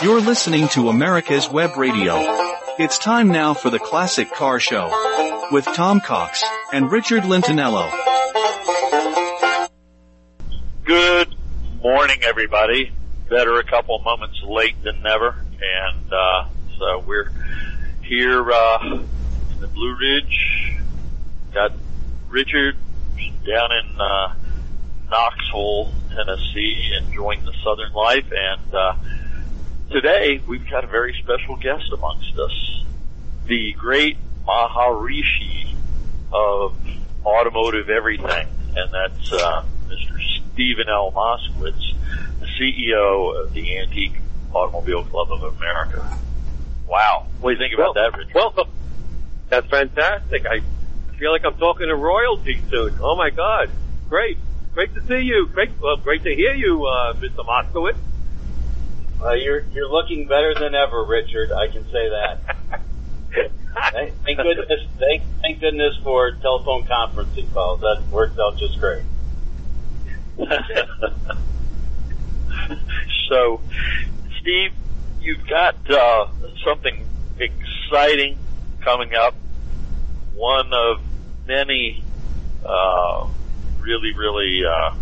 You're listening to America's Web Radio. It's time now for the Classic Car Show with Tom Cox and Richard Lentinello. Good morning, everybody. Better a couple moments late than never. And, uh, so we're here, uh, in the Blue Ridge. Got Richard down in, uh, Knoxville, Tennessee, enjoying the Southern life. And, uh, today we've got a very special guest amongst us. The great Maharishi of automotive everything. And that's, uh, Mr. Stephen L. Moskowitz, the CEO of the Antique Automobile Club of America. Wow. What do you think about well, that, Richard? Welcome. That's fantastic. I feel like I'm talking to royalty soon. Oh my God. Great. Great to see you. Great, well, great to hear you, uh, Mr. Moskowitz. Uh, you're you're looking better than ever, Richard. I can say that. thank, thank goodness, thank, thank goodness for telephone conferencing calls. That worked out just great. so, Steve, you've got uh, something exciting coming up. One of many uh, really, really uh,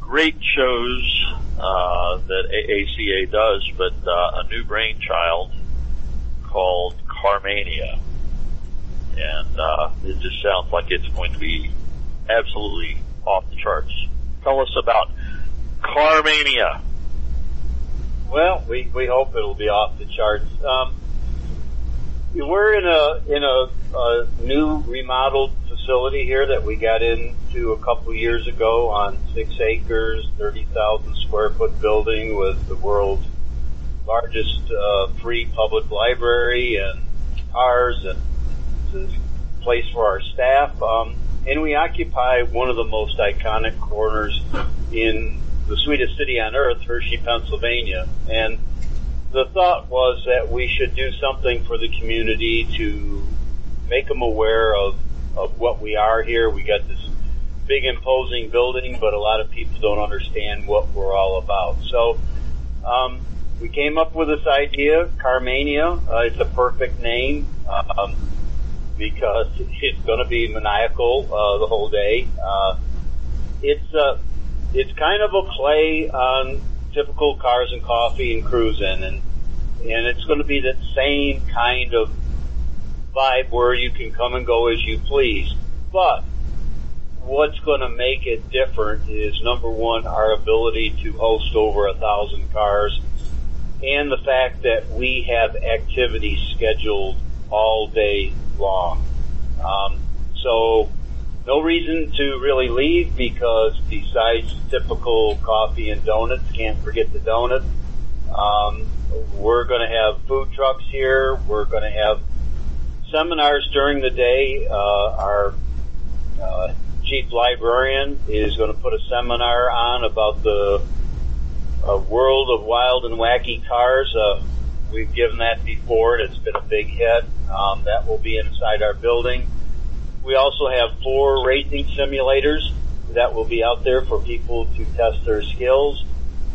great shows uh, that AACA does, but uh, a new brainchild called Carmania, and uh, it just sounds like it's going to be absolutely off the charts. Tell us about Carmania. Well, we, we hope it'll be off the charts. Um, we're in a in a, a new remodeled facility here that we got into a couple years ago on six acres, thirty thousand square foot building with the world's largest uh, free public library and cars and a place for our staff. Um, and we occupy one of the most iconic corners in the sweetest city on earth, Hershey, Pennsylvania. And the thought was that we should do something for the community to make them aware of, of what we are here. We got this big imposing building, but a lot of people don't understand what we're all about. So, um, we came up with this idea, Carmania. Uh, it's a perfect name. Um, because it's going to be maniacal uh, the whole day. Uh, it's uh, it's kind of a play on typical cars and coffee and cruising, and and it's going to be that same kind of vibe where you can come and go as you please. But what's going to make it different is number one, our ability to host over a thousand cars, and the fact that we have activities scheduled all day long. Um, so no reason to really leave because besides typical coffee and donuts, can't forget the donuts. Um, we're going to have food trucks here. We're going to have seminars during the day. Uh, our uh, chief librarian is going to put a seminar on about the uh, world of wild and wacky cars. Uh, we've given that before, it's been a big hit. Um, that will be inside our building. We also have four racing simulators that will be out there for people to test their skills.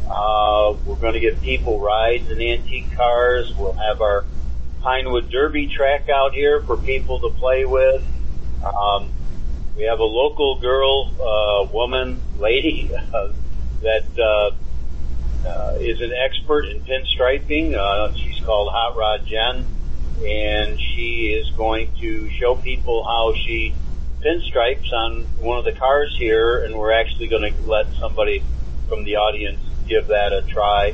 Uh, we're going to give people rides in antique cars. We'll have our Pinewood Derby track out here for people to play with. Um, we have a local girl, uh, woman, lady uh, that uh, uh, is an expert in pinstriping. Uh, she's called Hot Rod Jen, and she is going to show people how she pinstripes on one of the cars here, and we're actually going to let somebody from the audience give that a try.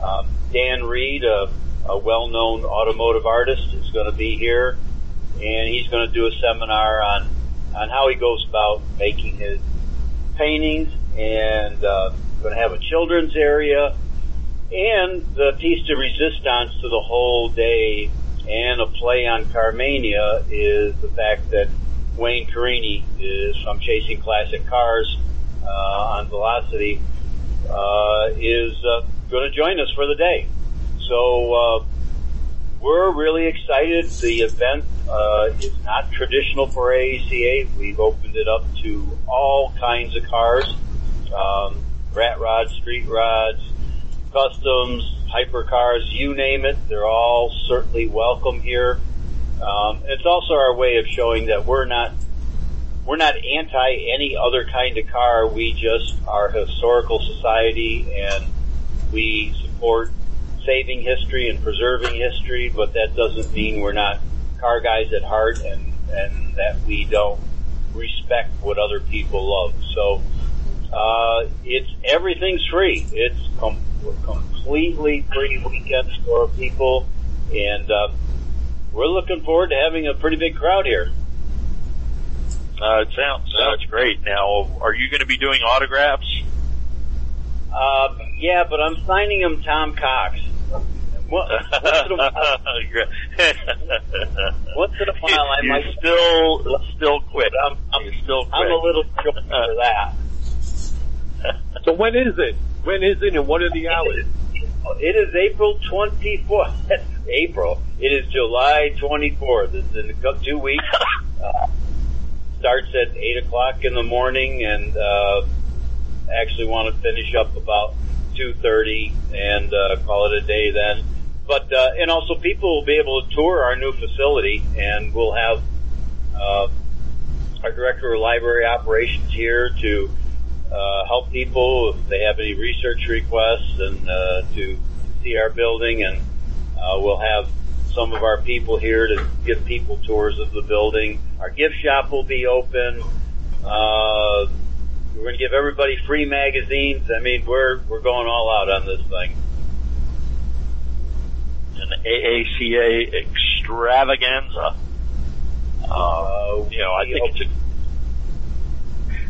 Um, Dan Reed, a, a well-known automotive artist, is going to be here, and he's going to do a seminar on on how he goes about making his paintings, and uh, going to have a children's area, and the piece de resistance to the whole day and a play on Carmania is the fact that Wayne Carini is from Chasing Classic Cars uh, on Velocity uh, is uh, going to join us for the day. So uh, we're really excited. The event uh, is not traditional for AACA. We've opened it up to all kinds of cars, um, rat rods, street rods, customs, hypercars, you name it. They're all certainly welcome here. Um, it's also our way of showing that we're not we're not anti any other kind of car. We just are a historical society and we support saving history and preserving history, but that doesn't mean we're not car guys at heart and, and that we don't respect what other people love. So, uh, it's, everything's free. It's com- completely free weekends for people and, uh, we're looking forward to having a pretty big crowd here. Uh, it sounds sounds great. Now, are you going to be doing autographs? Uh, yeah, but I'm signing him Tom Cox. What, once in a while, once in a while I might still still quit. I'm, I'm, still quit. I'm a little for that. So when is it? When is it and what are the hours? It is April 24th. April. It is July 24th. It's in two weeks. Uh, starts at 8 o'clock in the morning and, uh, actually want to finish up about 2.30 and, uh, call it a day then. But, uh, and also people will be able to tour our new facility and we'll have, uh, our director of library operations here to, uh, help people if they have any research requests and, uh, to see our building and, uh, we'll have some of our people here to give people tours of the building. Our gift shop will be open. Uh, we're going to give everybody free magazines. I mean, we're we're going all out on this thing. An AACA extravaganza. Uh, you know, I think it's a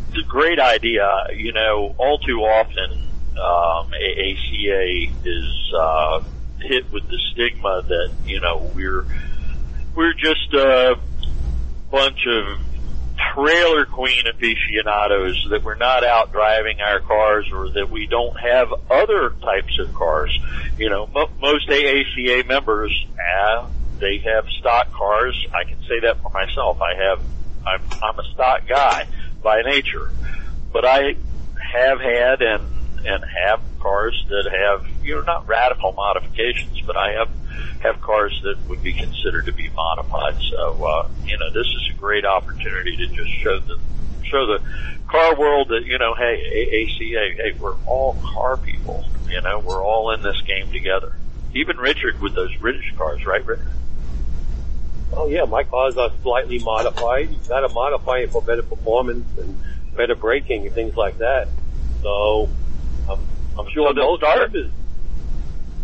it's a great idea. You know, all too often um, AACA is uh, hit with the stigma that you know we're we're just a bunch of trailer queen aficionados that we're not out driving our cars or that we don't have other types of cars. You know, mo- most AACA members, uh, they have stock cars. I can say that for myself. I have, I'm, I'm a stock guy by nature, but I have had and, and have cars that have, you know, not radical modifications, but I have have cars that would be considered to be modified. So, uh, you know, this is a great opportunity to just show the, show the car world that, you know, hey, AACA, hey, we're all car people. You know, we're all in this game together. Even Richard with those British cars, right, Richard? Oh yeah, my cars are slightly modified. You gotta modify it for better performance and better braking and things like that. So, I'm, I'm sure So they'll most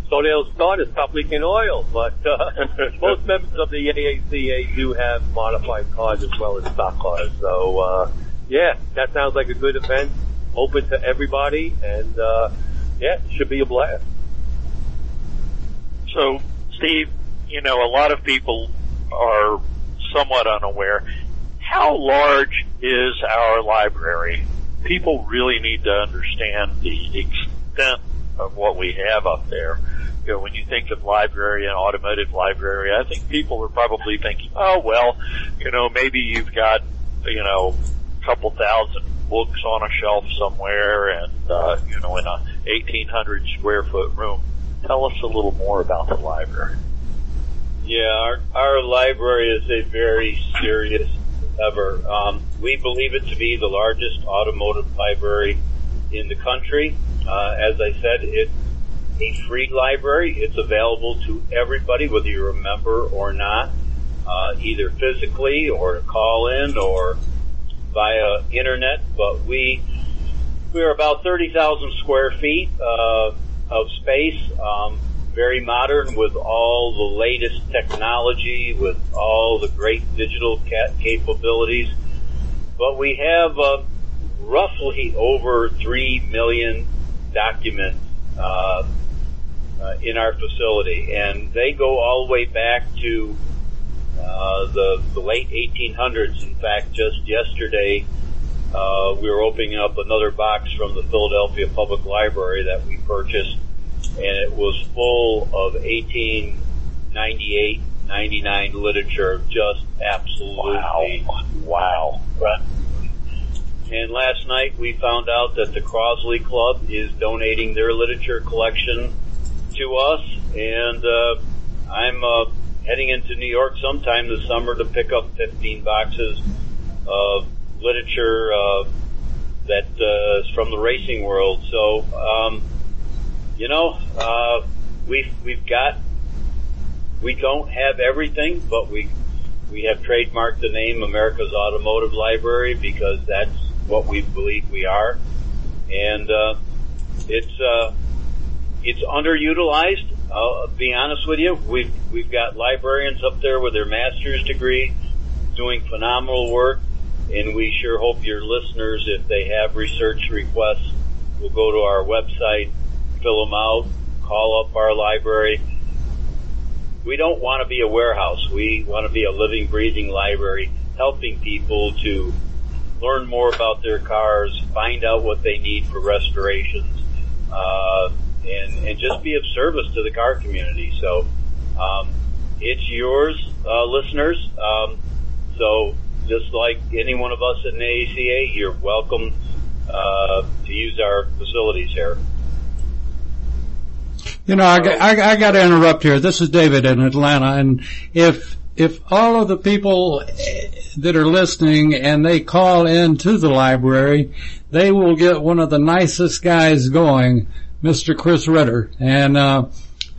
start? members, so they'll start as stop leaking oil, but, uh, most members of the AACA do have modified cars as well as stock cars. So, uh, yeah, that sounds like a good event, open to everybody, and, uh, yeah, it should be a blast. So, Steve, you know, a lot of people are somewhat unaware. How large is our library? People really need to understand the extent of what we have up there. When you think of library and automotive library, I think people are probably thinking, oh well, you know, maybe you've got, you know, a couple thousand books on a shelf somewhere and, uh, you know, in a 1800 square foot room. Tell us a little more about the library. Yeah, our, our library is a very serious endeavor. Um, we believe it to be the largest automotive library in the country. Uh, as I said, it's a free library. It's available to everybody, whether you're a member or not, uh, either physically or call in or via internet. But we we're about thirty thousand square feet uh, of space. Um, very modern with all the latest technology, with all the great digital ca- capabilities. But we have uh, roughly over three million documents uh, uh, in our facility, and they go all the way back to uh, the the late 1800s. In fact, just yesterday. Uh, we were opening up another box from the Philadelphia Public Library that we purchased and it was full of 1898, 99 literature, just absolutely. Wow. Right. And last night we found out that the Crosley Club is donating their literature collection to us, and uh, I'm uh, heading into New York sometime this summer to pick up 15 boxes of literature uh, that uh, is from the racing world. So, um, you know, uh, we've we've got we don't have everything, but we we have trademarked the name America's Automotive Library because that's what we believe we are, and uh, it's uh, it's underutilized. I'll be honest with you. We've we've got librarians up there with their master's degree, doing phenomenal work, and we sure hope your listeners, if they have research requests, will go to our website, fill them out, call up our library. We don't want to be a warehouse. We want to be a living, breathing library, helping people to learn more about their cars, find out what they need for restorations, uh, and and just be of service to the car community. So um, it's yours, uh, listeners. Um, so just like any one of us at an AACA, you're welcome uh, to use our facilities here. You know, I, I, I got to interrupt here. This is David in Atlanta, and if if all of the people that are listening and they call in to the library, they will get one of the nicest guys going, Mr. Chris Ritter. And uh,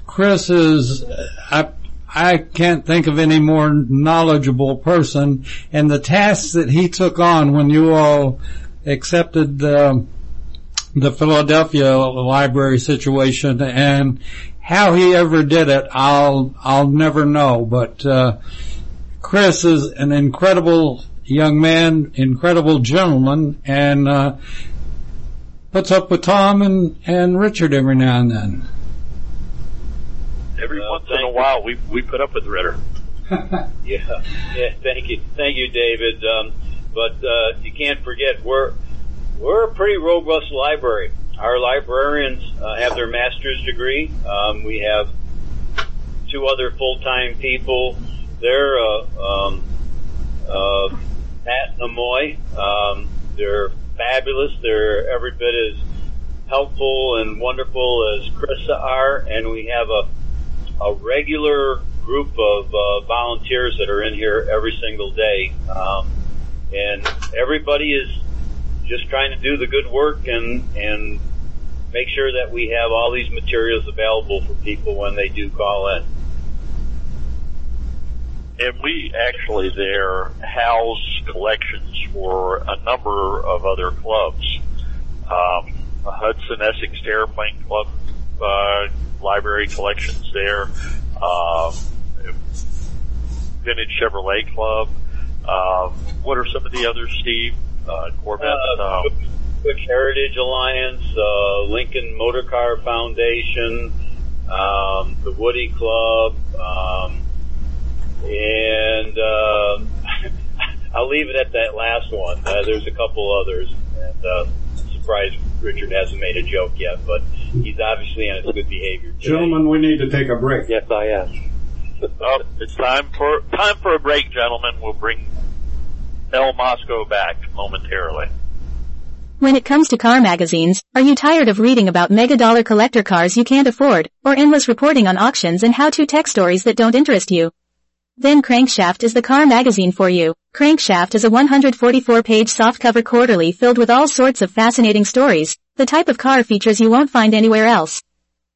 Chris is, I, I can't think of any more knowledgeable person. And the tasks that he took on when you all accepted the Philadelphia library situation and how he ever did it, I'll I'll never know. But uh, Chris is an incredible young man, incredible gentleman, and uh, puts up with Tom and and Richard every now and then. Every Well, once in a while, we we put up with Ritter. Yeah, yeah. Thank you, thank you, David. Um, but uh, you can't forget we're we're a pretty robust library. Our librarians uh, have their master's degree. Um, we have two other full-time people. They're uh, um, uh, Pat and Amoy. Um, they're fabulous. They're every bit as helpful and wonderful as Krista are, and we have a a regular group of uh, volunteers that are in here every single day, um, and everybody is just trying to do the good work and and make sure that we have all these materials available for people when they do call in. And we actually there house collections for a number of other clubs. Um, Hudson Essex Terraplane Club, uh, library collections there, um, Vintage Chevrolet Club. Um, what are some of the others, Steve? Uh, Corvette, Uh, um, Buick Heritage Alliance, uh, Lincoln Motor Car Foundation, um, the Woody Club, um, and uh, I'll leave it at that last one. Uh, there's a couple others, and uh, I'm surprised Richard hasn't made a joke yet, but he's obviously on his good behavior. Today. Gentlemen, we need to take a break. Yes, I am. oh, it's time for time for a break, gentlemen. We'll bring El Mosco back momentarily. When it comes to car magazines, are you tired of reading about mega dollar collector cars you can't afford, or endless reporting on auctions and how-to tech stories that don't interest you? Then Crankshaft is the car magazine for you. Crankshaft is a 144-page softcover quarterly filled with all sorts of fascinating stories, the type of car features you won't find anywhere else.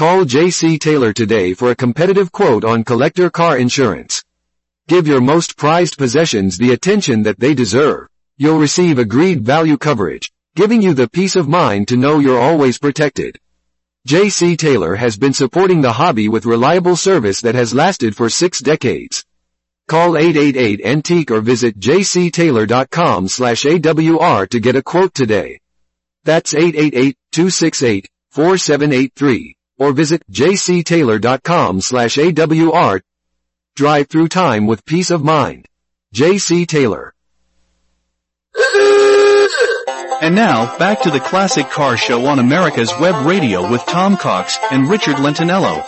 Call J.C. Taylor today for a competitive quote on collector car insurance. Give your most prized possessions the attention that they deserve. You'll receive agreed value coverage, giving you the peace of mind to know you're always protected. J.C. Taylor has been supporting the hobby with reliable service that has lasted for six decades. Call 888-ANTIQUE or visit jctaylor.com slash AWR to get a quote today. That's 888-268-4783 or visit jctaylor.com slash AWR. Drive through time with peace of mind. JC Taylor. And now, back to the Classic Car Show on America's Web Radio with Tom Cox and Richard Lentinello.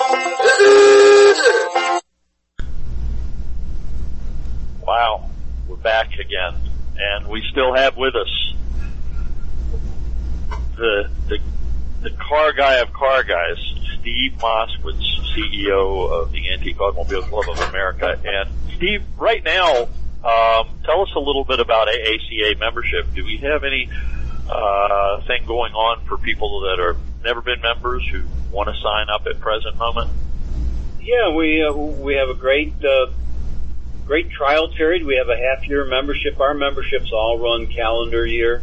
Wow, we're back again, and we still have with us the the the car guy of car guys, Steve Moskowitz, CEO of the Antique Automobile Club of America. And Steve, right now, um, tell us a little bit about AACA membership. Do we have any uh, thing going on for people that are never been members who want to sign up at present moment? Yeah, we uh, we have a great uh, great trial period. We have a half year membership. Our memberships all run calendar year.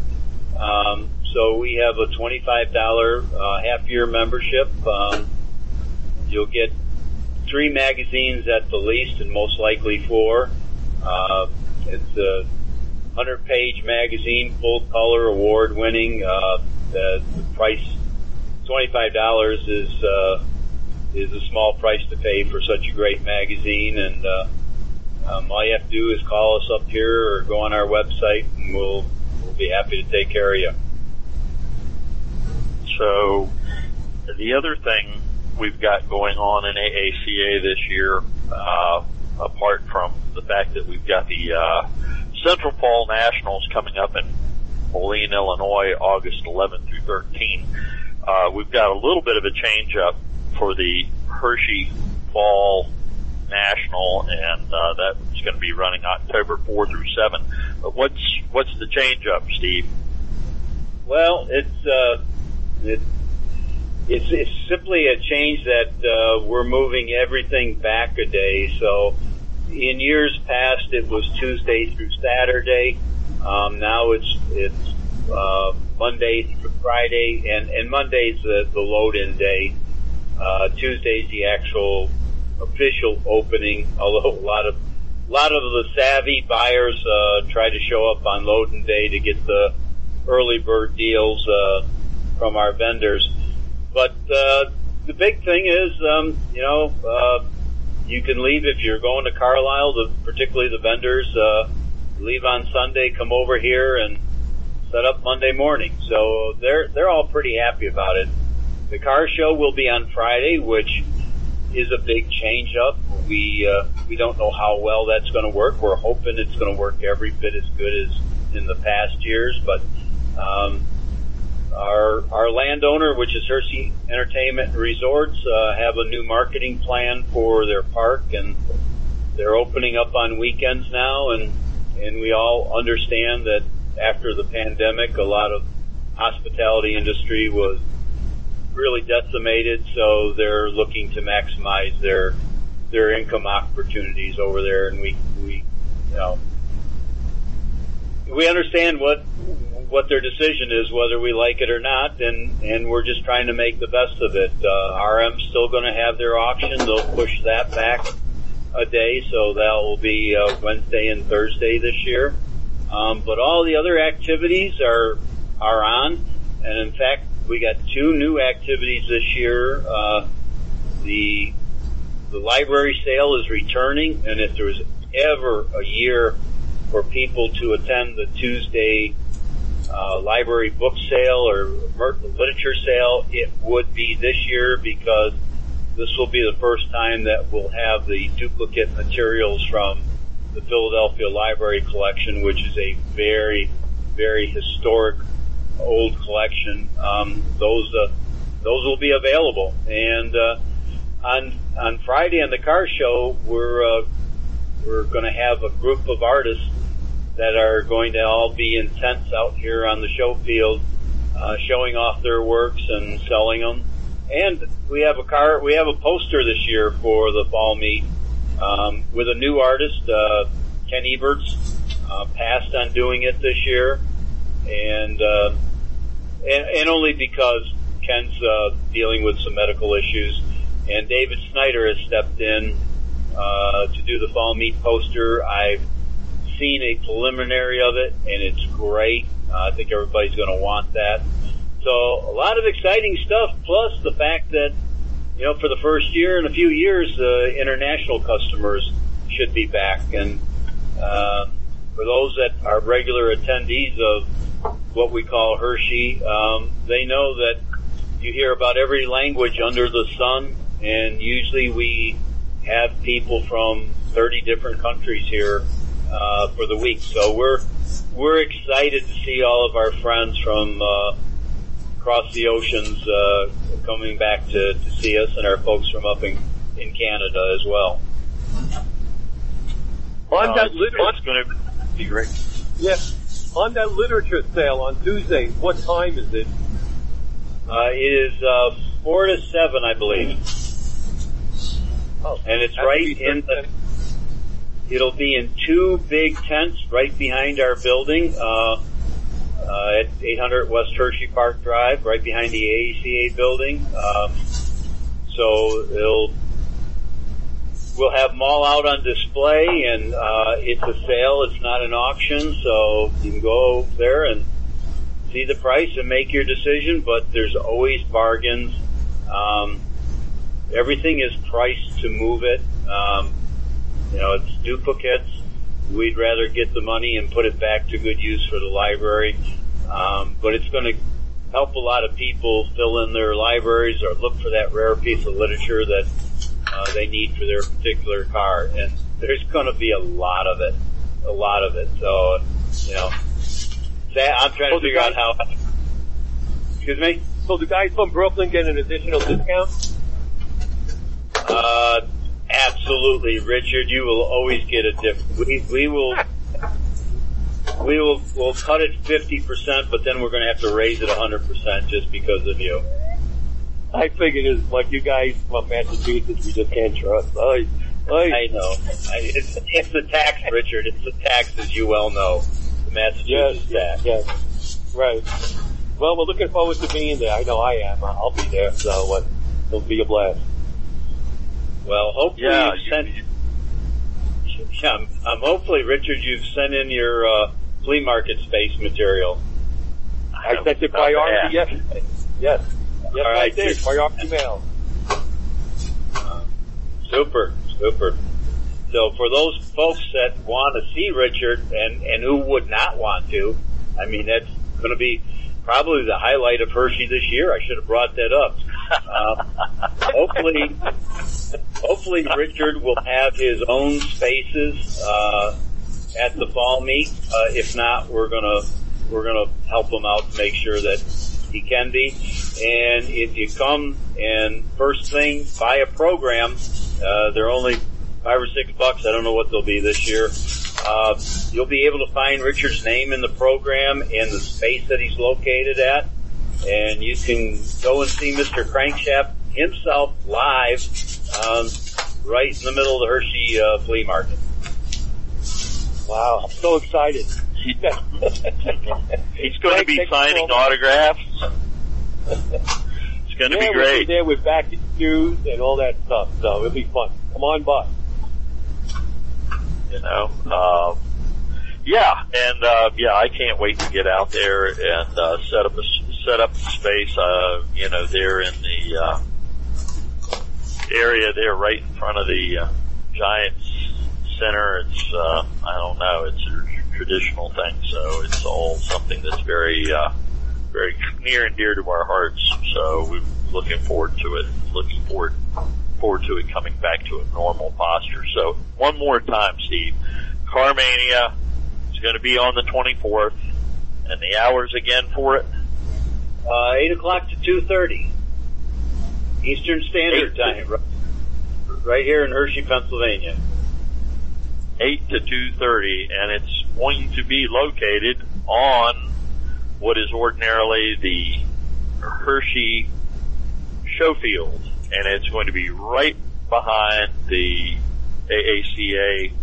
Um, so we have a $25 uh, half year membership. Um, you'll get three magazines at the least and most likely four. Uh, it's a 100 page magazine, full color, award winning. Uh, the, the price, $25 is, uh, is a small price to pay for such a great magazine and, uh, um, all you have to do is call us up here or go on our website and we'll, we'll be happy to take care of you. So the other thing we've got going on in AACA this year, uh, apart from the fact that we've got the uh, Central Fall Nationals coming up in Moline, Illinois, August 11th through 13th, uh, we've got a little bit of a change up for the Hershey Fall National, and uh, that's going to be running October 4 through 7. But what's what's the change up, Steve? Well, it's uh, it, it's it's simply a change that uh, we're moving everything back a day. So in years past, it was Tuesday through Saturday. Um, now it's it's uh, Monday through Friday, and and Monday's the, the load-in day. Uh, Tuesday's the actual official opening. Although a lot of a lot of the savvy buyers uh, try to show up on loading day to get the early bird deals. Uh, from our vendors. But uh, the big thing is, um, you know, uh, you can leave if you're going to Carlisle. The, particularly the vendors uh, leave on Sunday, come over here and set up Monday morning. So they're they're all pretty happy about it. The car show will be on Friday, which is a big change up. We uh, we don't know how well that's going to work. We're hoping it's going to work every bit as good as in the past years, but um, our our landowner, which is Hershey Entertainment Resorts, uh, have a new marketing plan for their park, and they're opening up on weekends now. And and we all understand that after the pandemic, a lot of hospitality industry was really decimated, so they're looking to maximize their their income opportunities over there. And we we you know we understand what what their decision is, whether we like it or not, and and we're just trying to make the best of it. Uh, RM's still going to have their auction; they'll push that back a day, so that will be uh, Wednesday and Thursday this year. Um, but all the other activities are are on, and in fact, we got two new activities this year. Uh, the the library sale is returning, and if there was ever a year for people to attend the Tuesday uh, library book sale or literature sale, it would be this year because this will be the first time that we'll have the duplicate materials from the Philadelphia Library Collection, which is a very, very historic old collection. Um, those uh, those will be available, and uh, on on Friday on the car show, we're uh, we're going to have a group of artists that are going to all be in tents out here on the show field, uh, showing off their works and selling them. And we have a car, we have a poster this year for the fall meet um, with a new artist, uh, Ken Eberts, uh, passed on doing it this year, and uh, and, and only because Ken's uh, dealing with some medical issues, and David Snyder has stepped in uh, to do the fall meet poster. I've seen a preliminary of it, and it's great. Uh, I think everybody's going to want that. So a lot of exciting stuff. Plus the fact that you know, for the first year in a few years, uh, international customers should be back. And uh, for those that are regular attendees of what we call Hershey, um, they know that you hear about every language under the sun, and usually we have people from 30 different countries here uh, for the week. So we're we're excited to see all of our friends from uh, across the oceans uh, coming back to, to see us, and our folks from up in in Canada as well. On Uh, that literature, it's going to be great. yeah, on that literature sale on Tuesday, what time is it? Uh, it is uh, four to seven, I believe, Oh, and it's right in the. It'll be in two big tents right behind our building uh, uh, at 800 West Hershey Park Drive, right behind the AACA building. Um, so it'll we'll have them all out on display, and uh, it's a sale. It's not an auction, so you can go there and see the price and make your decision. But there's always bargains. Um, everything is priced to move it. Um, you know, it's duplicates. We'd rather get the money and put it back to good use for the library. Um, but it's going to help a lot of people fill in their libraries or look for that rare piece of literature that uh, they need for their particular car. And there's going to be a lot of it, a lot of it. So, you know, I'm trying to figure out how. Excuse me. So the guys from Brooklyn get an additional discount? Uh, absolutely, Richard. You will always get a diff. We we will we will we'll cut it fifty percent, but then we're going to have to raise it hundred percent just because of you. I figured it's like you guys from Massachusetts we just can't trust. I, I, I know. I, it's it's the tax, Richard. It's the tax, as you well know. The Massachusetts yes, tax. yes, yes. Right. Well, we're looking forward to being there. I know I am. I'll be there, so uh, it'll be a blast. Well, hopefully Yeah, you've you- sent. Yeah, I'm, I'm hopefully, Richard, you've sent in your uh, flea market space material. I was sent it by to priority ask. yesterday. Yes. Yes, All I right, did. good. Priority mail. Super, super. So for those folks that want to see Richard and, and who would not want to, I mean, that's going to be probably the highlight of Hershey this year. I should have brought that up. Uh, hopefully, hopefully Richard will have his own spaces, uh, at the fall meet. Uh, if not, we're gonna, we're gonna help him out to make sure that he can be. And if you come and first thing buy a program, uh, they're only five or six bucks. I don't know what they'll be this year. Uh, you'll be able to find Richard's name in the program and the space that he's located at. And you can go and see Mr. Crankshaft himself live, um, right in the middle of the Hershey, uh, flea market. Wow, I'm so excited. He's going to be Thanks, signing thanks, autographs. It's going to yeah, be we'll great. be there with back shoes and all that stuff, so it'll be fun. Come on by. you know. Um, yeah, and uh, yeah, I can't wait to get out there and uh, set up a set up the space. Uh, you know, there in the uh, area there, right in front of the uh, Giants Center. It's uh, I don't know, it's a traditional thing, so it's all something that's very uh, very near and dear to our hearts. So we're looking forward to it. Looking forward forward to it coming back to a normal posture. So one more time, Steve, Carmania is going to be on the 24th, and the hours again for it. Uh, 8 o'clock to 2.30 Eastern Standard Eight Time, right, right here in Hershey, Pennsylvania. 8 to 2.30 and it's going to be located on what is ordinarily the Hershey show field and it's going to be right behind the AACA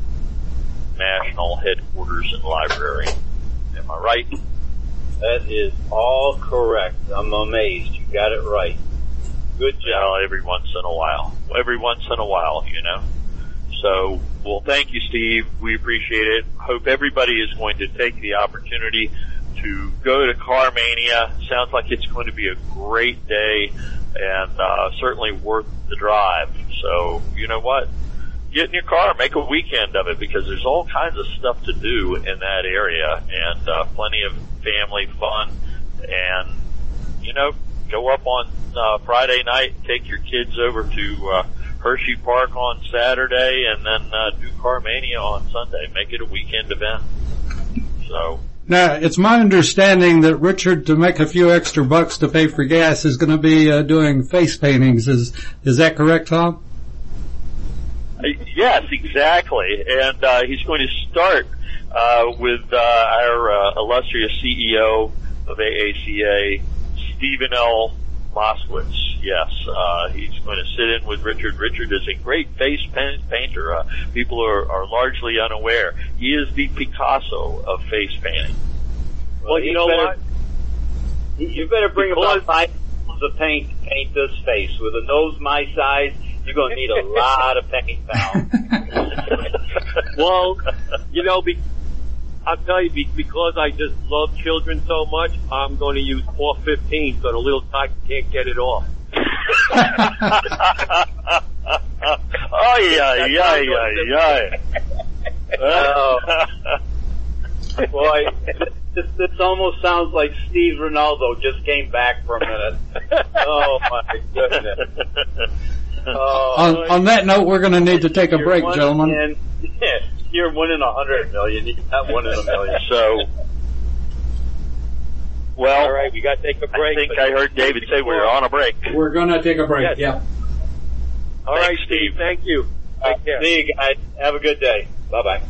national headquarters and library. Am I right? That is all correct. I'm amazed. You got it right. Good job. Every once in a while. Every once in a while, you know. So, well, thank you, Steve. We appreciate it. Hope everybody is going to take the opportunity to go to Carmania. Sounds like it's going to be a great day. and uh, certainly worth the drive. So you know what? Get in your car, make a weekend of it because there's all kinds of stuff to do in that area and uh, plenty of family fun. And you know, go up on uh, Friday night, take your kids over to uh, Hershey Park on Saturday, and then uh, do Carmania on Sunday. Make it a weekend event. So Now, it's my understanding that Richard, to make a few extra bucks to pay for gas, is going to be uh, doing face paintings. Is is that correct, Tom? Uh, Yes, exactly. And uh, he's going to start uh, with uh, our uh, illustrious CEO of AACA, Stephen L. Moskowitz. Yes, uh, he's going to sit in with Richard. Richard is a great face paint- painter. Uh, people are, are largely unaware. He is the Picasso of face painting. Well, you know better- what? You better bring Because- about five pounds of paint to paint this face. With a nose my size, you're going to need a lot of paint pounds. Well, you know, be, I'll tell you, because I just love children so much, I'm going to use 415 so the little tiger can't get it off. oh yeah, yeah, yeah, yeah. Oh. Boy, this, this almost sounds like Steve Ronaldo just came back for a minute. Oh my goodness. Oh, On, on that note, we're going to need to take a break, one gentlemen. In- you're winning a hundred million. You're not one in a million. So, well, All right, we got to take a break. I think I heard David say we're on a break. We're going to take a break. Yes. Yeah. All right, Thanks, Steve. Steve. Thank you. Uh, take care. See you guys. Have a good day. Bye bye.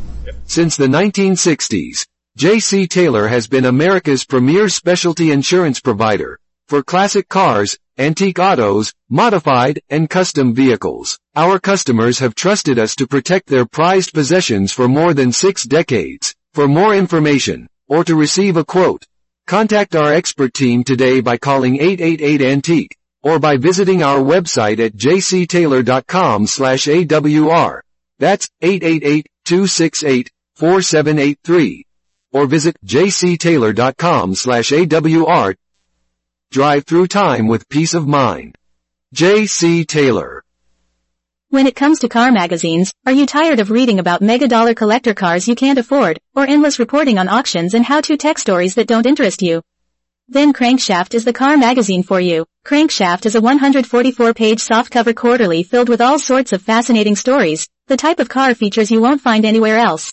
Since the 1960s, J.C. Taylor has been America's premier specialty insurance provider for classic cars, antique autos, modified, and custom vehicles. Our customers have trusted us to protect their prized possessions for more than six decades. For more information, or to receive a quote, contact our expert team today by calling 888-ANTIQUE, or by visiting our website at jctaylor.com slash AWR. That's 888-268-4783. Or visit jctaylor.com slash AWR. Drive through time with peace of mind. J.C. Taylor. When it comes to car magazines, are you tired of reading about mega dollar collector cars you can't afford, or endless reporting on auctions and how-to tech stories that don't interest you? Then Crankshaft is the car magazine for you. Crankshaft is a 144-page softcover quarterly filled with all sorts of fascinating stories, the type of car features you won't find anywhere else.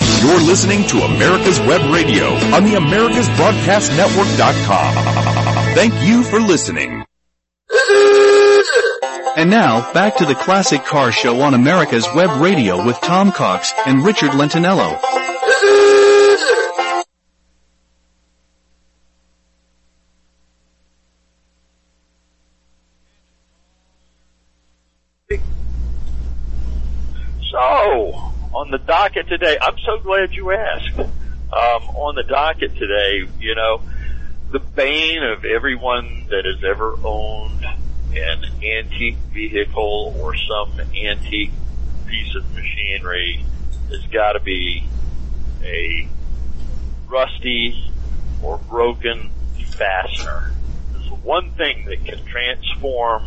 You're listening to America's Web Radio on the AmericasBroadcastNetwork.com. Thank you for listening. And now, back to the Classic Car Show on America's Web Radio with Tom Cox and Richard Lentinello. So, on the docket today, I'm so glad you asked. Um, on the docket today, you know, the bane of everyone that has ever owned an antique vehicle or some antique piece of machinery has got to be a rusty or broken fastener. It's one thing that can transform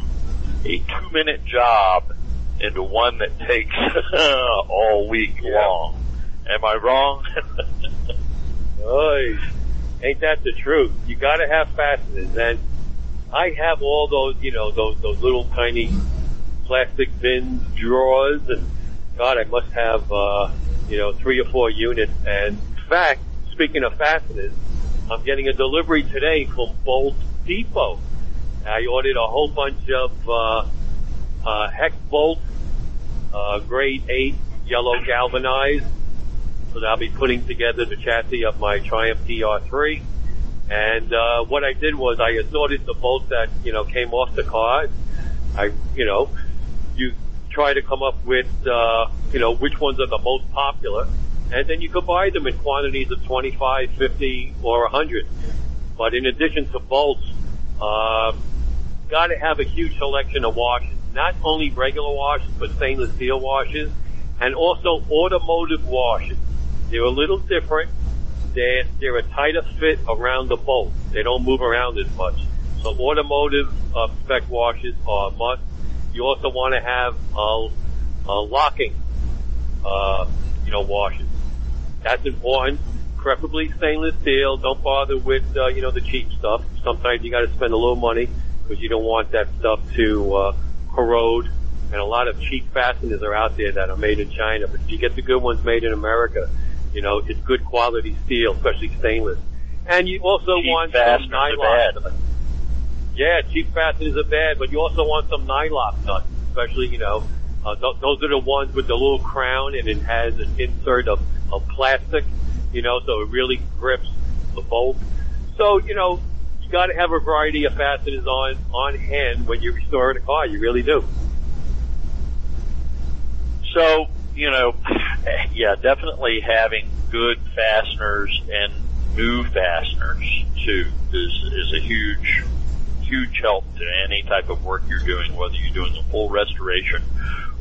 a two minute job into one that takes all week long. Am I wrong? Oy. Ain't that the truth? You gotta have fasteners and I have all those, you know, those, those little tiny plastic bins, drawers and God, I must have, uh, you know, three or four units and in fact, speaking of fasteners, I'm getting a delivery today from Bolt Depot. I ordered a whole bunch of, uh, uh, hex bolts, uh, grade 8 yellow galvanized. So I'll be putting together the chassis of my Triumph TR3. And uh, what I did was I assorted the bolts that you know came off the car. I you know you try to come up with uh, you know which ones are the most popular, and then you could buy them in quantities of 25, 50, or 100. But in addition to bolts, uh, got to have a huge selection of washers. Not only regular washers, but stainless steel washers, and also automotive washers. They're a little different. They're, they're a tighter fit around the bolt. They don't move around as much. So automotive uh, spec washers are a must. You also want to have uh, uh, locking, uh, you know, washers. That's important. Preferably stainless steel. Don't bother with, uh, you know, the cheap stuff. Sometimes you got to spend a little money because you don't want that stuff to uh, corrode. And a lot of cheap fasteners are out there that are made in China. But if you get the good ones made in America, you know, it's good quality steel, especially stainless. And you also Cheap want some nylon. Yeah, cheap fasteners are bad, but you also want some Nyloc nuts, especially, you know, uh, th- those are the ones with the little crown and it has an insert of, of plastic, you know, so it really grips the bolt. So, you know, you gotta have a variety of fasteners on, on hand when you're restoring a car, you really do. So, you know, yeah, definitely having good fasteners and new fasteners too is, is a huge, huge help to any type of work you're doing, whether you're doing a full restoration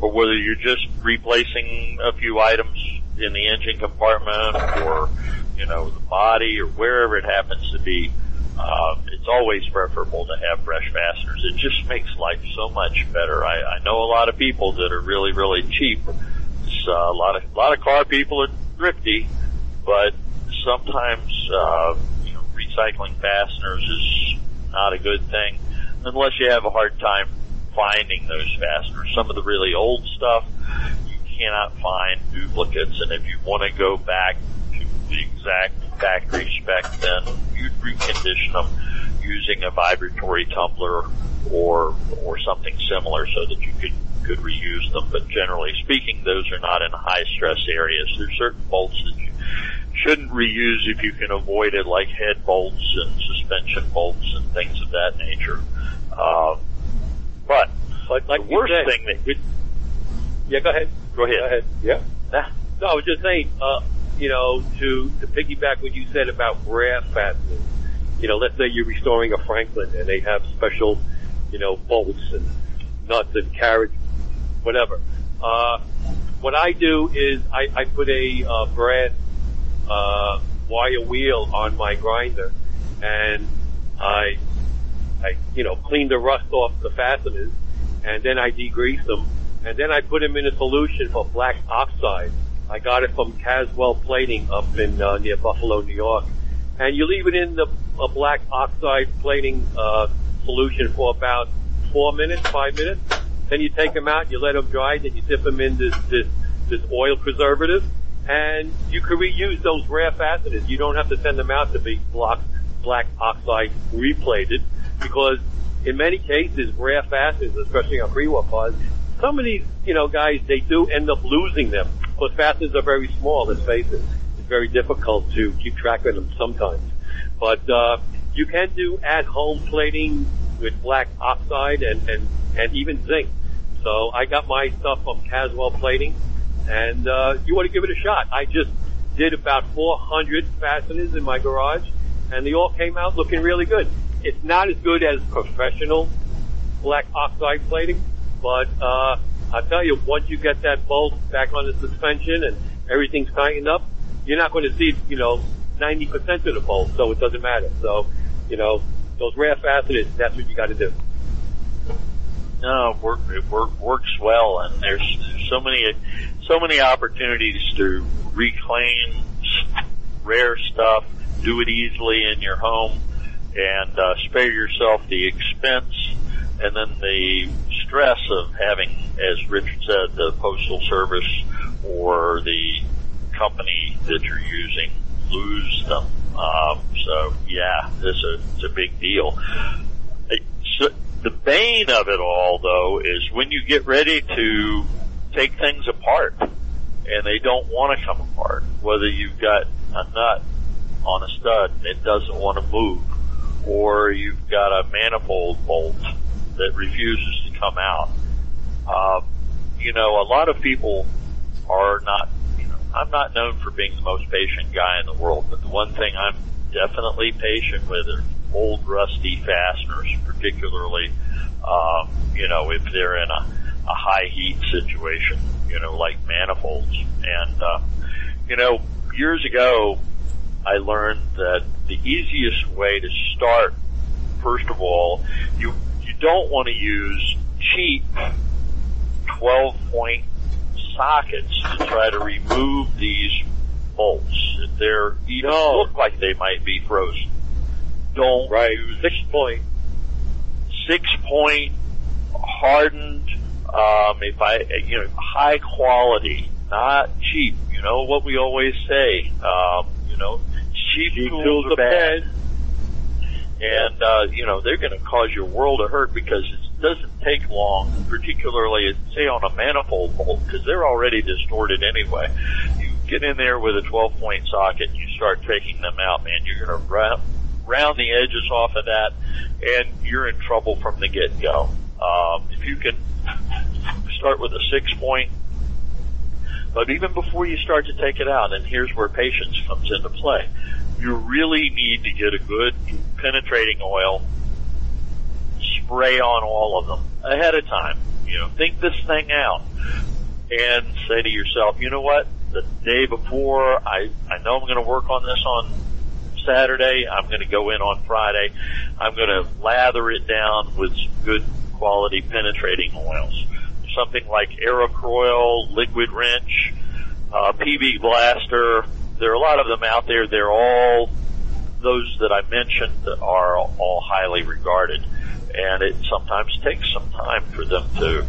or whether you're just replacing a few items in the engine compartment or, you know, the body or wherever it happens to be. Uh, it's always preferable to have fresh fasteners. It just makes life so much better. I, I know a lot of people that are really, really cheap. It's, uh, a lot of, a lot of car people are thrifty, but sometimes, uh, you know, recycling fasteners is not a good thing unless you have a hard time finding those fasteners. Some of the really old stuff, you cannot find duplicates, and if you want to go back to the exact factory spec, then you'd recondition them using a vibratory tumbler or or something similar so that you could could reuse them. But generally speaking, those are not in high stress areas. There's certain bolts that you shouldn't reuse if you can avoid it, like head bolts and suspension bolts and things of that nature. Uh, but Like, like the worst thing that it- yeah, go ahead. go ahead. Go ahead. Yeah. Ah, No, I was just saying, uh, you know, to, to piggyback what you said about brass fasteners. You know, let's say you're restoring a Franklin and they have special, you know, bolts and nuts and carriage, whatever. Uh, what I do is I, I put a uh, brass uh, wire wheel on my grinder and I, I, you know, clean the rust off the fasteners and then I degrease them and then I put them in a solution for black oxide. I got it from Caswell Plating up in uh, near Buffalo, New York. And you leave it in the a black oxide plating uh, solution for about four minutes, five minutes. Then you take them out, you let them dry, then you dip them in this this, this oil preservative, and you can reuse those rare fasteners. You don't have to send them out to be black black oxide replated because in many cases, rare fasteners, especially on pre-war cars, some of these, you know, guys, they do end up losing them. Because fasteners are very small, let's face it. It's very difficult to keep track of them sometimes. But, uh, you can do at-home plating with black oxide and, and, and even zinc. So I got my stuff from Caswell Plating and, uh, you want to give it a shot. I just did about 400 fasteners in my garage and they all came out looking really good. It's not as good as professional black oxide plating, but uh, I tell you, once you get that bolt back on the suspension and everything's tightened up, you're not going to see, you know, 90% of the bolt, so it doesn't matter. So, you know, those rare fasteners, that's what you got to do. No, it, work, it work, works well, and there's, there's so many so many opportunities to reclaim rare stuff, do it easily in your home, and uh, spare yourself the expense and then the stress of having, as Richard said, the postal service or the company that you're using lose them. Um, so yeah, it's a it's a big deal. So the bane of it all, though, is when you get ready to take things apart and they don't want to come apart. Whether you've got a nut on a stud and doesn't want to move, or you've got a manifold bolt that refuses come out. Um, you know, a lot of people are not, you know, I'm not known for being the most patient guy in the world, but the one thing I'm definitely patient with are old rusty fasteners, particularly, um, you know, if they're in a, a high heat situation, you know, like manifolds. And, uh, you know, years ago, I learned that the easiest way to start, first of all, you, you don't want to use cheap 12 point sockets to try to remove these bolts. If they're even No. look like they might be frozen. Don't Right. use Six point. hardened, um, if I, you know, high quality, not cheap. You know what we always say, um, you know, cheap, Cheap tools, tools are bad. bad. And, uh, you know, they're going to cause you world of hurt because it doesn't take long, particularly, say, on a manifold bolt, because they're already distorted anyway. You get in there with a 12 point socket and you start taking them out, man, you're going to round, round the edges off of that and you're in trouble from the get go. Um, if you can start with a six point, but even before you start to take it out, and here's where patience comes into play, you really need to get a good penetrating oil, spray on all of them ahead of time. You know, think this thing out and say to yourself, you know what? The day before, I, I know I'm going to work on this on Saturday. I'm going to go in on Friday. I'm going to lather it down with good quality penetrating oils. Something like Aerokroil, Liquid Wrench, uh, PB Blaster. There are a lot of them out there. They're all those that I mentioned that are all highly regarded, and it sometimes takes some time for them to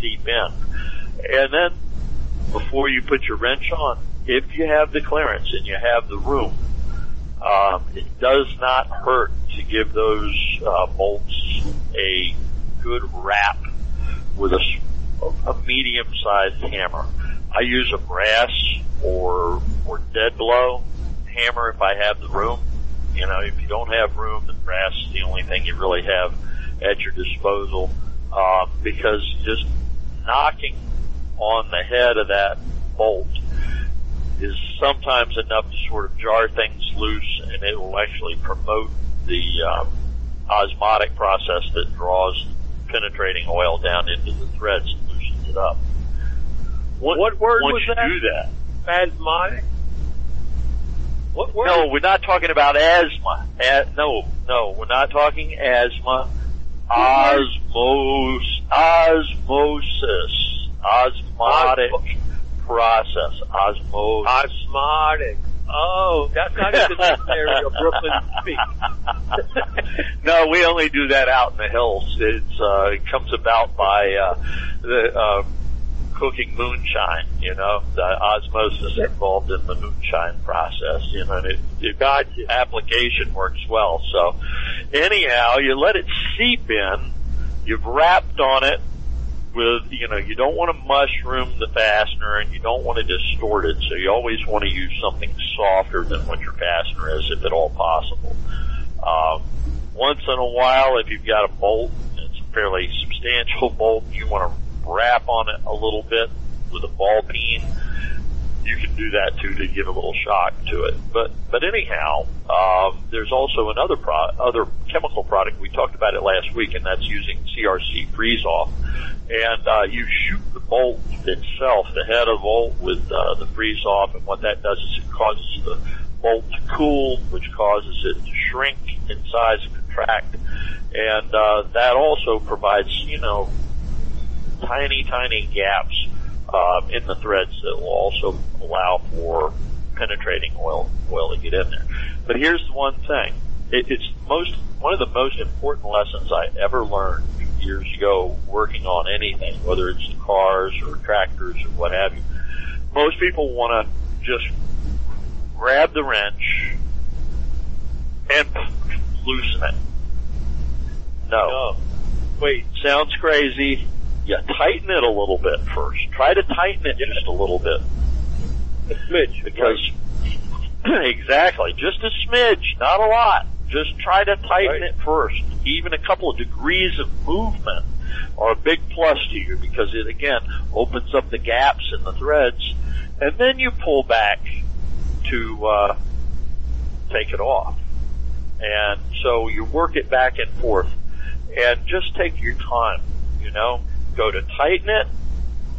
seep in. And then before you put your wrench on, if you have the clearance and you have the room, um, it does not hurt to give those uh, bolts a good wrap with a, a medium-sized hammer. I use a brass or or dead blow hammer if I have the room. You know, if you don't have room, then brass is the only thing you really have at your disposal. Um, because just knocking on the head of that bolt is sometimes enough to sort of jar things loose, and it will actually promote the um, osmotic process that draws penetrating oil down into the threads and loosens it up. Once- What word was that? do that, Spasmodic? What no, we're not talking about asthma. A- no, no, we're not talking asthma. Osmos, osmosis, osmotic process, osmosis. Osmotic. Oh, that's not in the dictionary of Brooklyn speak. no, we only do that out in the hills. It's uh, it comes about by uh, the uh, cooking moonshine. You know, the osmosis involved in the moonshine process. You know, and it, it Gotcha. application works well. So, anyhow, you let it seep in. You've wrapped on it with, you know, you don't want to mushroom the fastener and you don't want to distort it. So you always want to use something softer than what your fastener is, if at all possible. Um, once in a while, if you've got a bolt, it's a fairly substantial bolt, you want to wrap on it a little bit with a ball peen. You can do that too to give a little shock to it. But but anyhow, um, there's also another pro- other chemical product we talked about it last week, and that's using CRC freeze off. And uh, you shoot the bolt itself, the head of the bolt, with uh, the freeze off, and what that does is it causes the bolt to cool, which causes it to shrink in size and contract, and uh, that also provides you know tiny tiny gaps um, in the threads that will also allow for penetrating oil oil to get in there. But here's the one thing: it, it's most one of the most important lessons I ever learned years ago working on anything, whether it's cars or tractors or what have you. Most people want to just grab the wrench and loosen it. No. Oh. Wait, Sounds crazy. You tighten it a little bit first. Try to tighten it just a little bit a smidge. because exactly. Just a smidge, not a lot. Just try to tighten Right. it first. Even a couple of degrees of movement are a big plus to you because it again opens up the gaps in the threads, and then you pull back to uh, take it off. And so you work it back and forth, and just take your time. You know, go to tighten it,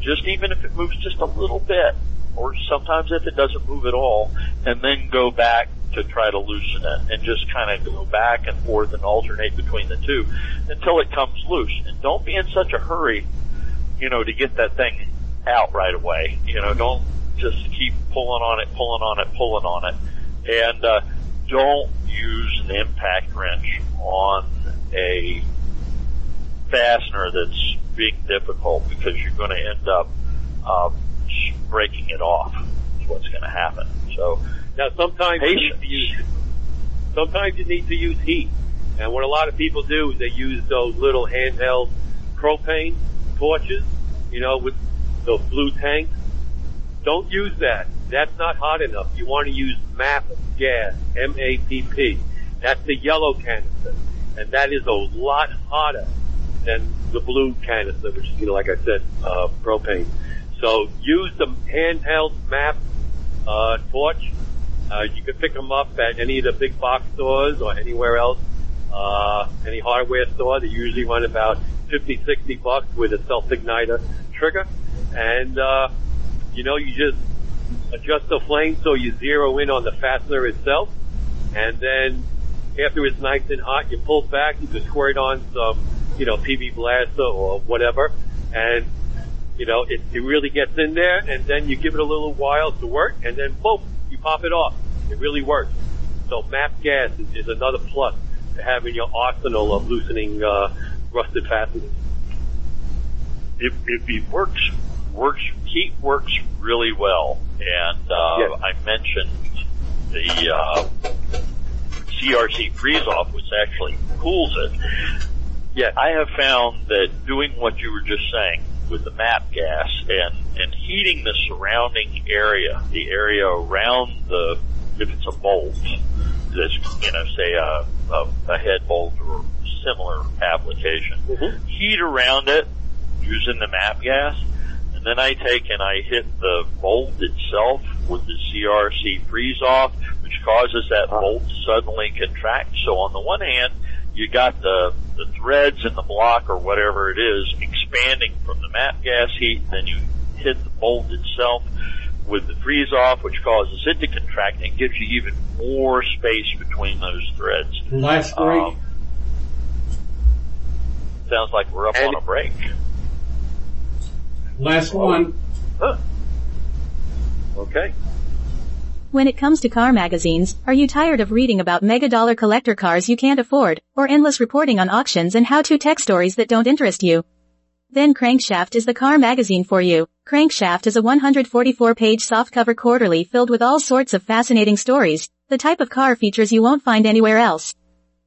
just even if it moves just a little bit, or sometimes if it doesn't move at all, and then go back to try to loosen it, and just kind of go back and forth and alternate between the two until it comes loose. And don't be in such a hurry, you know, to get that thing out right away. You know, don't just keep pulling on it, pulling on it, pulling on it, and uh, don't use an impact wrench on a fastener that's being difficult because you're going to end up um, breaking it off. Is what's going to happen. So Now sometimes you need to use sometimes you need to use heat. And what a lot of people do is they use those little handheld propane torches, you know, with those blue tanks. Don't use that. That's not hot enough. You want to use MAPP gas, M-A-P-P. That's the yellow canister. And that is a lot hotter than the blue canister, which is, you know, like I said, uh, propane. So use the handheld MAPP uh, torch. Uh, you can pick them up at any of the big box stores or anywhere else. Uh, any hardware store. They usually run about 50, 60 bucks with a self-igniter trigger. And, uh, you know, you just adjust the flame so you zero in on the fastener itself. And then after it's nice and hot, you pull back, you can squirt on some, you know, PB blaster or whatever. And you know, it, it really gets in there and then you give it a little while to work and then boom, you pop it off. It really works. So MAPP gas is, is another plus to have in your arsenal of loosening, uh, rusted fasteners. it, it, it works works heat works really well, and uh, Yes. I mentioned the uh, CRC freeze off, which actually cools it. Yes. I have found that doing what you were just saying with the MAPP gas and and heating the surrounding area, the area around the if it's a bolt, that's you know say a a, a head bolt or similar application, Mhm. heat around it using the MAPP gas, and then I take and I hit the bolt itself with the CRC freeze off, which causes that bolt to suddenly contract. So on the one hand, you got the, the threads in the block or whatever it is expanding from the MAPP gas heat, then you hit the bolt itself with the freeze off, which causes it to contract and gives you even more space between those threads. Last break. Um, sounds like we're up And- on a break. Last one. Huh. Okay. When it comes to car magazines, are you tired of reading about mega dollar collector cars you can't afford, or endless reporting on auctions and how-to tech stories that don't interest you? Then Crankshaft is the car magazine for you. Crankshaft is a 144-page softcover quarterly filled with all sorts of fascinating stories, the type of car features you won't find anywhere else.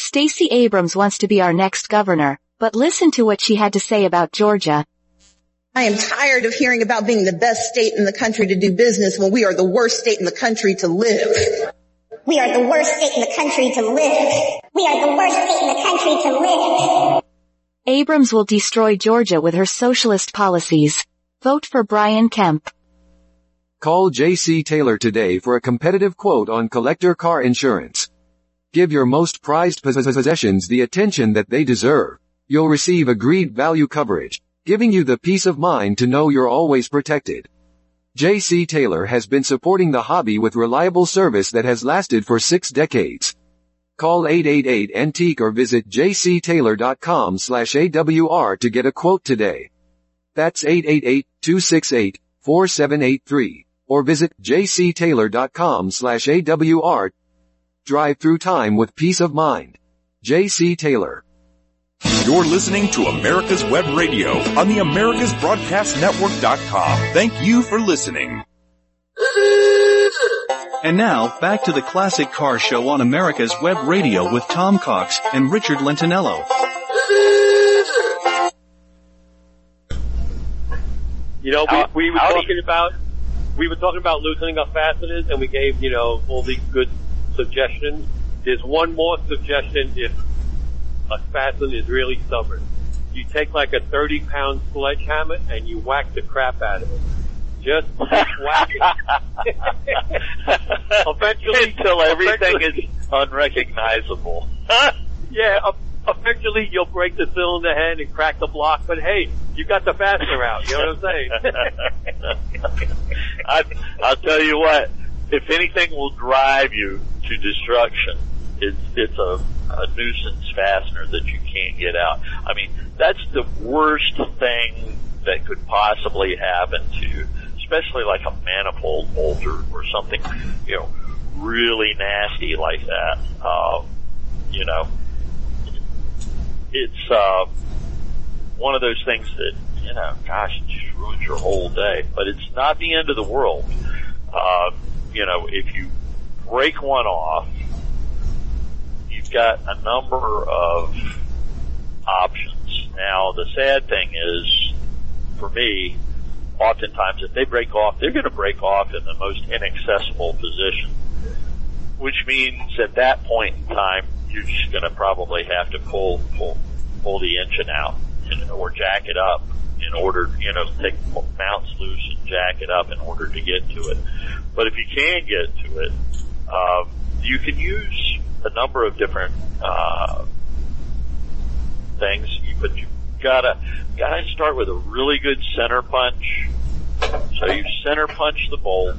Stacey Abrams wants to be our next governor, but listen to what she had to say about Georgia. I am tired of hearing about being the best state in the country to do business when we are the worst state in the country to live. We are the worst state in the country to live. We are the worst state in the country to live. Abrams will destroy Georgia with her socialist policies. Vote for Brian Kemp. Call JC Taylor today for a competitive quote on collector car insurance. Give your most prized possessions the attention that they deserve. You'll receive agreed value coverage, giving you the peace of mind to know you're always protected. JC Taylor has been supporting the hobby with reliable service that has lasted for six decades. Call 888 Antique or visit jctaylor.com slash AWR to get a quote today. That's 888-268-4783 or visit jctaylor.com slash AWR drive through time with peace of mind. J.C. Taylor. You're listening to America's Web Radio on the AmericasBroadcastNetwork.com. Thank you for listening. And now, back to the Classic Car Show on America's Web Radio with Tom Cox and Richard Lentinello. You know, we, we were talking about we were talking about loosening up fasteners, and we gave you know all these good suggestions. There's one more suggestion if a fastener is really stubborn. You take like a 30 pound sledgehammer and you whack the crap out of it. Just whack it. eventually, Until everything eventually- is unrecognizable. yeah, eventually you'll break the cylinder head and crack the block, but hey, you got the fastener out. You know what I'm saying? I, I'll tell you what, if anything will drive you to destruction, it's, it's a, a nuisance fastener that you can't get out. I mean, that's the worst thing that could possibly happen to, especially like a manifold bolt or, something, you know, really nasty like that. Uh, you know, it's, uh, one of those things that, you know, gosh, it just ruins your whole day. But it's not the end of the world. Uh, you know, if you break one off, you've got a number of options. Now, the sad thing is, for me, oftentimes if they break off, they're going to break off in the most inaccessible position, which means at that point in time, you're just going to probably have to pull, pull, pull the engine out and, or jack it up in order, you know, take mounts loose and jack it up in order to get to it. But if you can get to it, um, you can use a number of different uh, things, but you gotta gotta start with a really good center punch. So you center punch the bolt,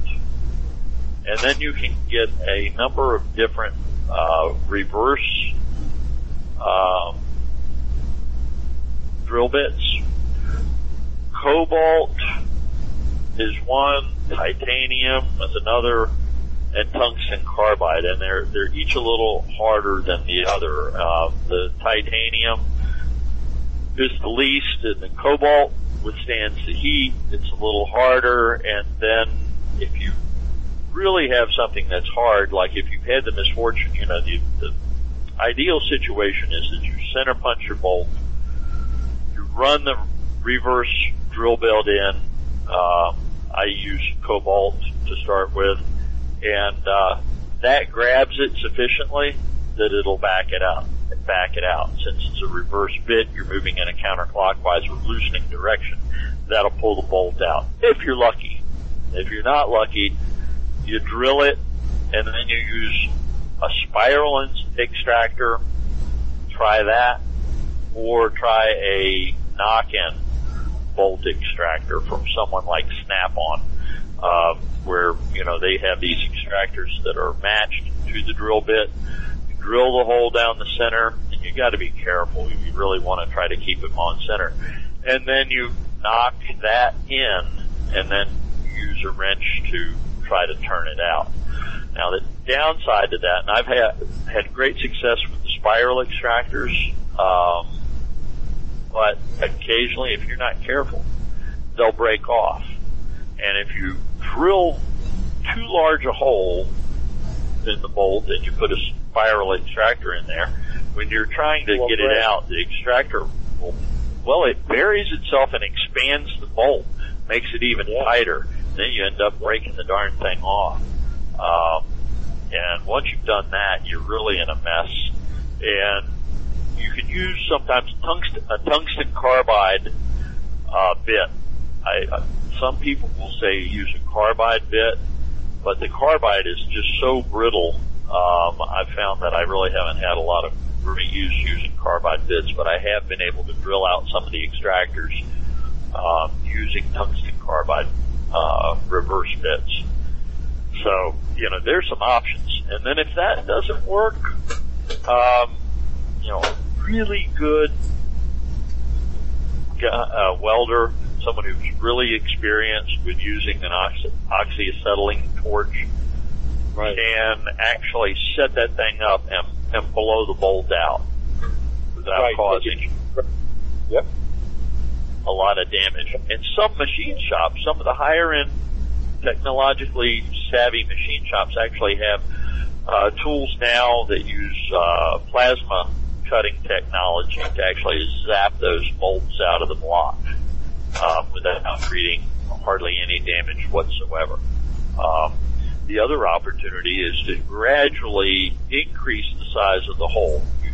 and then you can get a number of different uh, reverse um, drill bits. Cobalt is one, titanium is another, and tungsten carbide, and they're they're each a little harder than the other. Uh, the titanium is the least, and the cobalt withstands the heat. It's a little harder, and then if you really have something that's hard, like if you've had the misfortune, you know, the, the ideal situation is that you center punch your bolt, you run the reverse drill bit in. Uh, I use cobalt to start with, and uh, that grabs it sufficiently that it'll back it out. Back it out. Since it's a reverse bit, you're moving in a counterclockwise or loosening direction. That'll pull the bolt out if you're lucky. If you're not lucky, you drill it, and then you use a spiral extractor. Try that, or try a knock-in bolt extractor from someone like Snap-on, uh, where you know they have these extractors that are matched to the drill bit. You drill the hole down the center, and you got to be careful. You really want to try to keep them on center, and then you knock that in, and then use a wrench to try to turn it out. Now the downside to that, and I've had had great success with the spiral extractors. Um, but occasionally, if you're not careful, they'll break off. And if you drill too large a hole in the bolt and you put a spiral extractor in there, when you're trying to get break. it out, the extractor will, well, it buries itself and expands the bolt, makes it even tighter. Then you end up breaking the darn thing off. Um, and once you've done that, you're really in a mess. And you can use sometimes tungsten, a tungsten carbide uh, bit. I, uh, some people will say use a carbide bit, but the carbide is just so brittle. Um, I've found that I really haven't had a lot of great use using carbide bits, but I have been able to drill out some of the extractors um, using tungsten carbide uh, reverse bits. So you know, there's some options. And then if that doesn't work, um, you know, really good gu- uh, welder, someone who's really experienced with using an oxy- oxyacetylene torch, Right. can actually set that thing up and, and blow the bolt out without Right. causing Yep. a lot of damage. And some machine shops, some of the higher end technologically savvy machine shops actually have uh, tools now that use uh, plasma cutting technology to actually zap those bolts out of the block uh, without creating hardly any damage whatsoever. Um, the other opportunity is to gradually increase the size of the hole. You,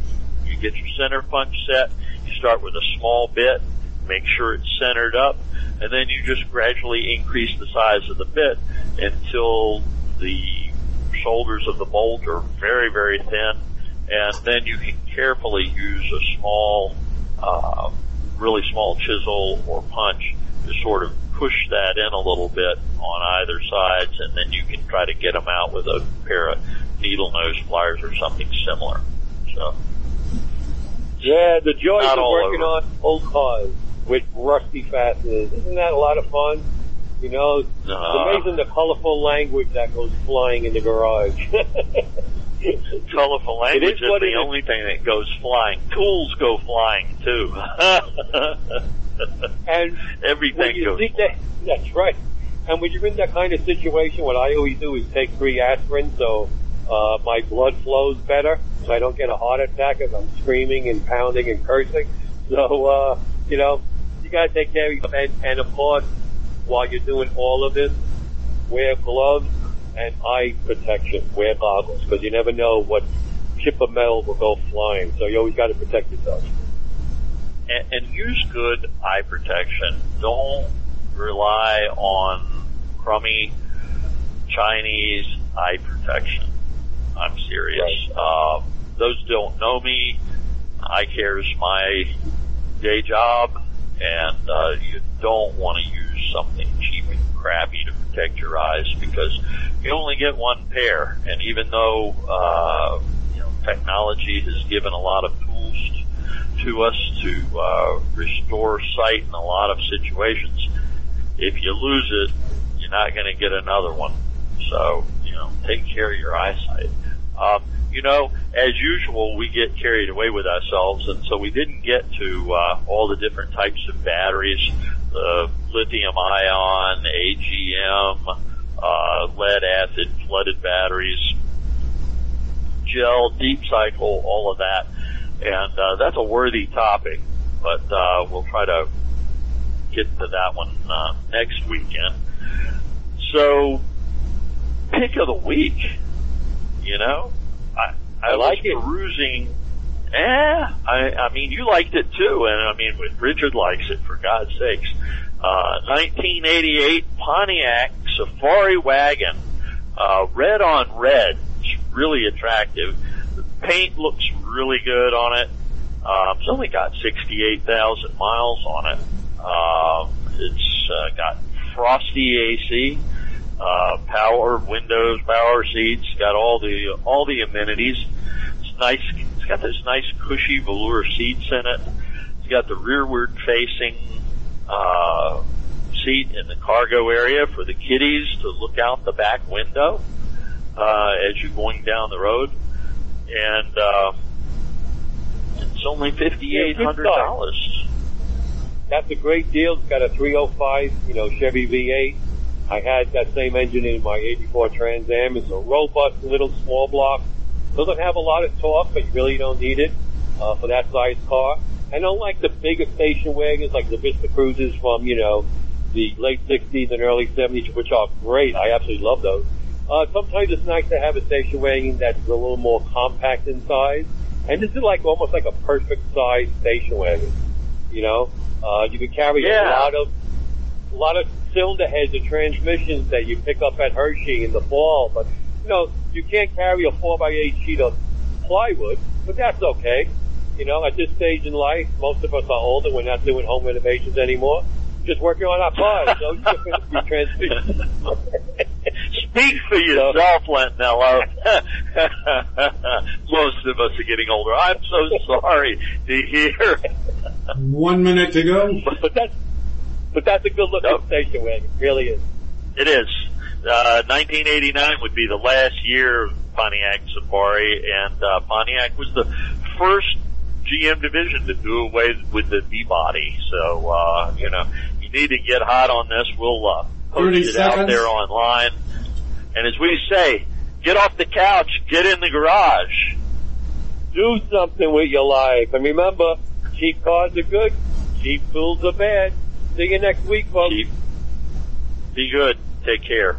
you get your center punch set. You start with a small bit, make sure it's centered up, and then you just gradually increase the size of the bit until the shoulders of the bolt are very, very thin, and then you can carefully use a small, uh, really small chisel or punch to sort of push that in a little bit on either sides, and then you can try to get them out with a pair of needle nose pliers or something similar. So, Yeah, the joys of working over. on old cars with rusty fasteners. Isn't that a lot of fun? You know, it's Uh. amazing the colorful language that goes flying in the garage. colorful language is is the it is. only thing that goes flying. Tools go flying too. and Everything you goes that, that's right. And when you're in that kind of situation, what I always do is take three aspirin so uh, my blood flows better, so I don't get a heart attack as I'm screaming and pounding and cursing. So, uh, you know, you gotta take care of yourself. And, and of course, while you're doing all of this, wear gloves and eye protection. Wear goggles, because you never know what chip of metal will go flying. So you always gotta protect yourself. and, and use good eye protection. Don't rely on crummy Chinese eye protection. I'm serious. Uh, those don't know me. Eye care is my day job, and uh, you don't want to use something cheap and crappy to protect your eyes because you only get one pair. And even though uh, you know technology has given a lot of tools to us to uh, restore sight in a lot of situations, if you lose it, you're not going to get another one. So you know, take care of your eyesight. Um, you know, as usual, we get carried away with ourselves, and so we didn't get to uh, all the different types of batteries, the lithium ion, AGM, uh, lead acid flooded batteries, gel, deep cycle, all of that. And uh, that's a worthy topic, but uh, we'll try to get to that one uh, next weekend. So, pick of the week, you know, I, I, I like was it. perusing. Eh, I, I mean, you liked it too, and I mean, Richard likes it for God's sakes. Uh, 1988 Pontiac Safari wagon, uh, red on red. It's really attractive. The paint looks really good on it. Um, it's only got 68,000 miles on it. Um, it's uh, got frosty AC, uh, power windows, power seats, got all the all the amenities. Nice. It's got this nice cushy velour seats in it. It's got the rearward facing uh, seat in the cargo area for the kiddies to look out the back window uh, as you're going down the road, and uh, it's only fifty eight hundred dollars. That's a great deal. It's got a 305, you know, Chevy V8. I had that same engine in my 84 Trans Am. It's a robust little small block. Doesn't have a lot of torque, but you really don't need it uh, for that size car. And unlike the bigger station wagons like the Vista Cruisers from, you know, the late 60s and early 70s, which are great. I absolutely love those. Uh, sometimes it's nice to have a station wagon that's a little more compact in size. And this is like almost like a perfect size station wagon. You know, uh, you can carry a lot of, a lot of cylinder heads and transmissions that you pick up at Hershey in the fall, but you know, you can't carry a 4x8 sheet of plywood, but that's okay. You know, at this stage in life, most of us are older, we're not doing home renovations anymore. Just working on our cars, so you can finish your transmission. Speak for yourself, Lentinello. Most of us are getting older. I'm so sorry to hear. One minute to go. But, but that's, but that's a good looking station wagon, it really is. It is. Uh, 1989 would be the last year of Pontiac Safari, and uh, Pontiac was the first GM division to do away with the B-body. So, uh, you know, you need to get hot on this. We'll uh, post it out there online. And as we say, get off the couch, get in the garage. Do something with your life. And remember, cheap cars are good, cheap fools are bad. See you next week, folks. Be good. Take care.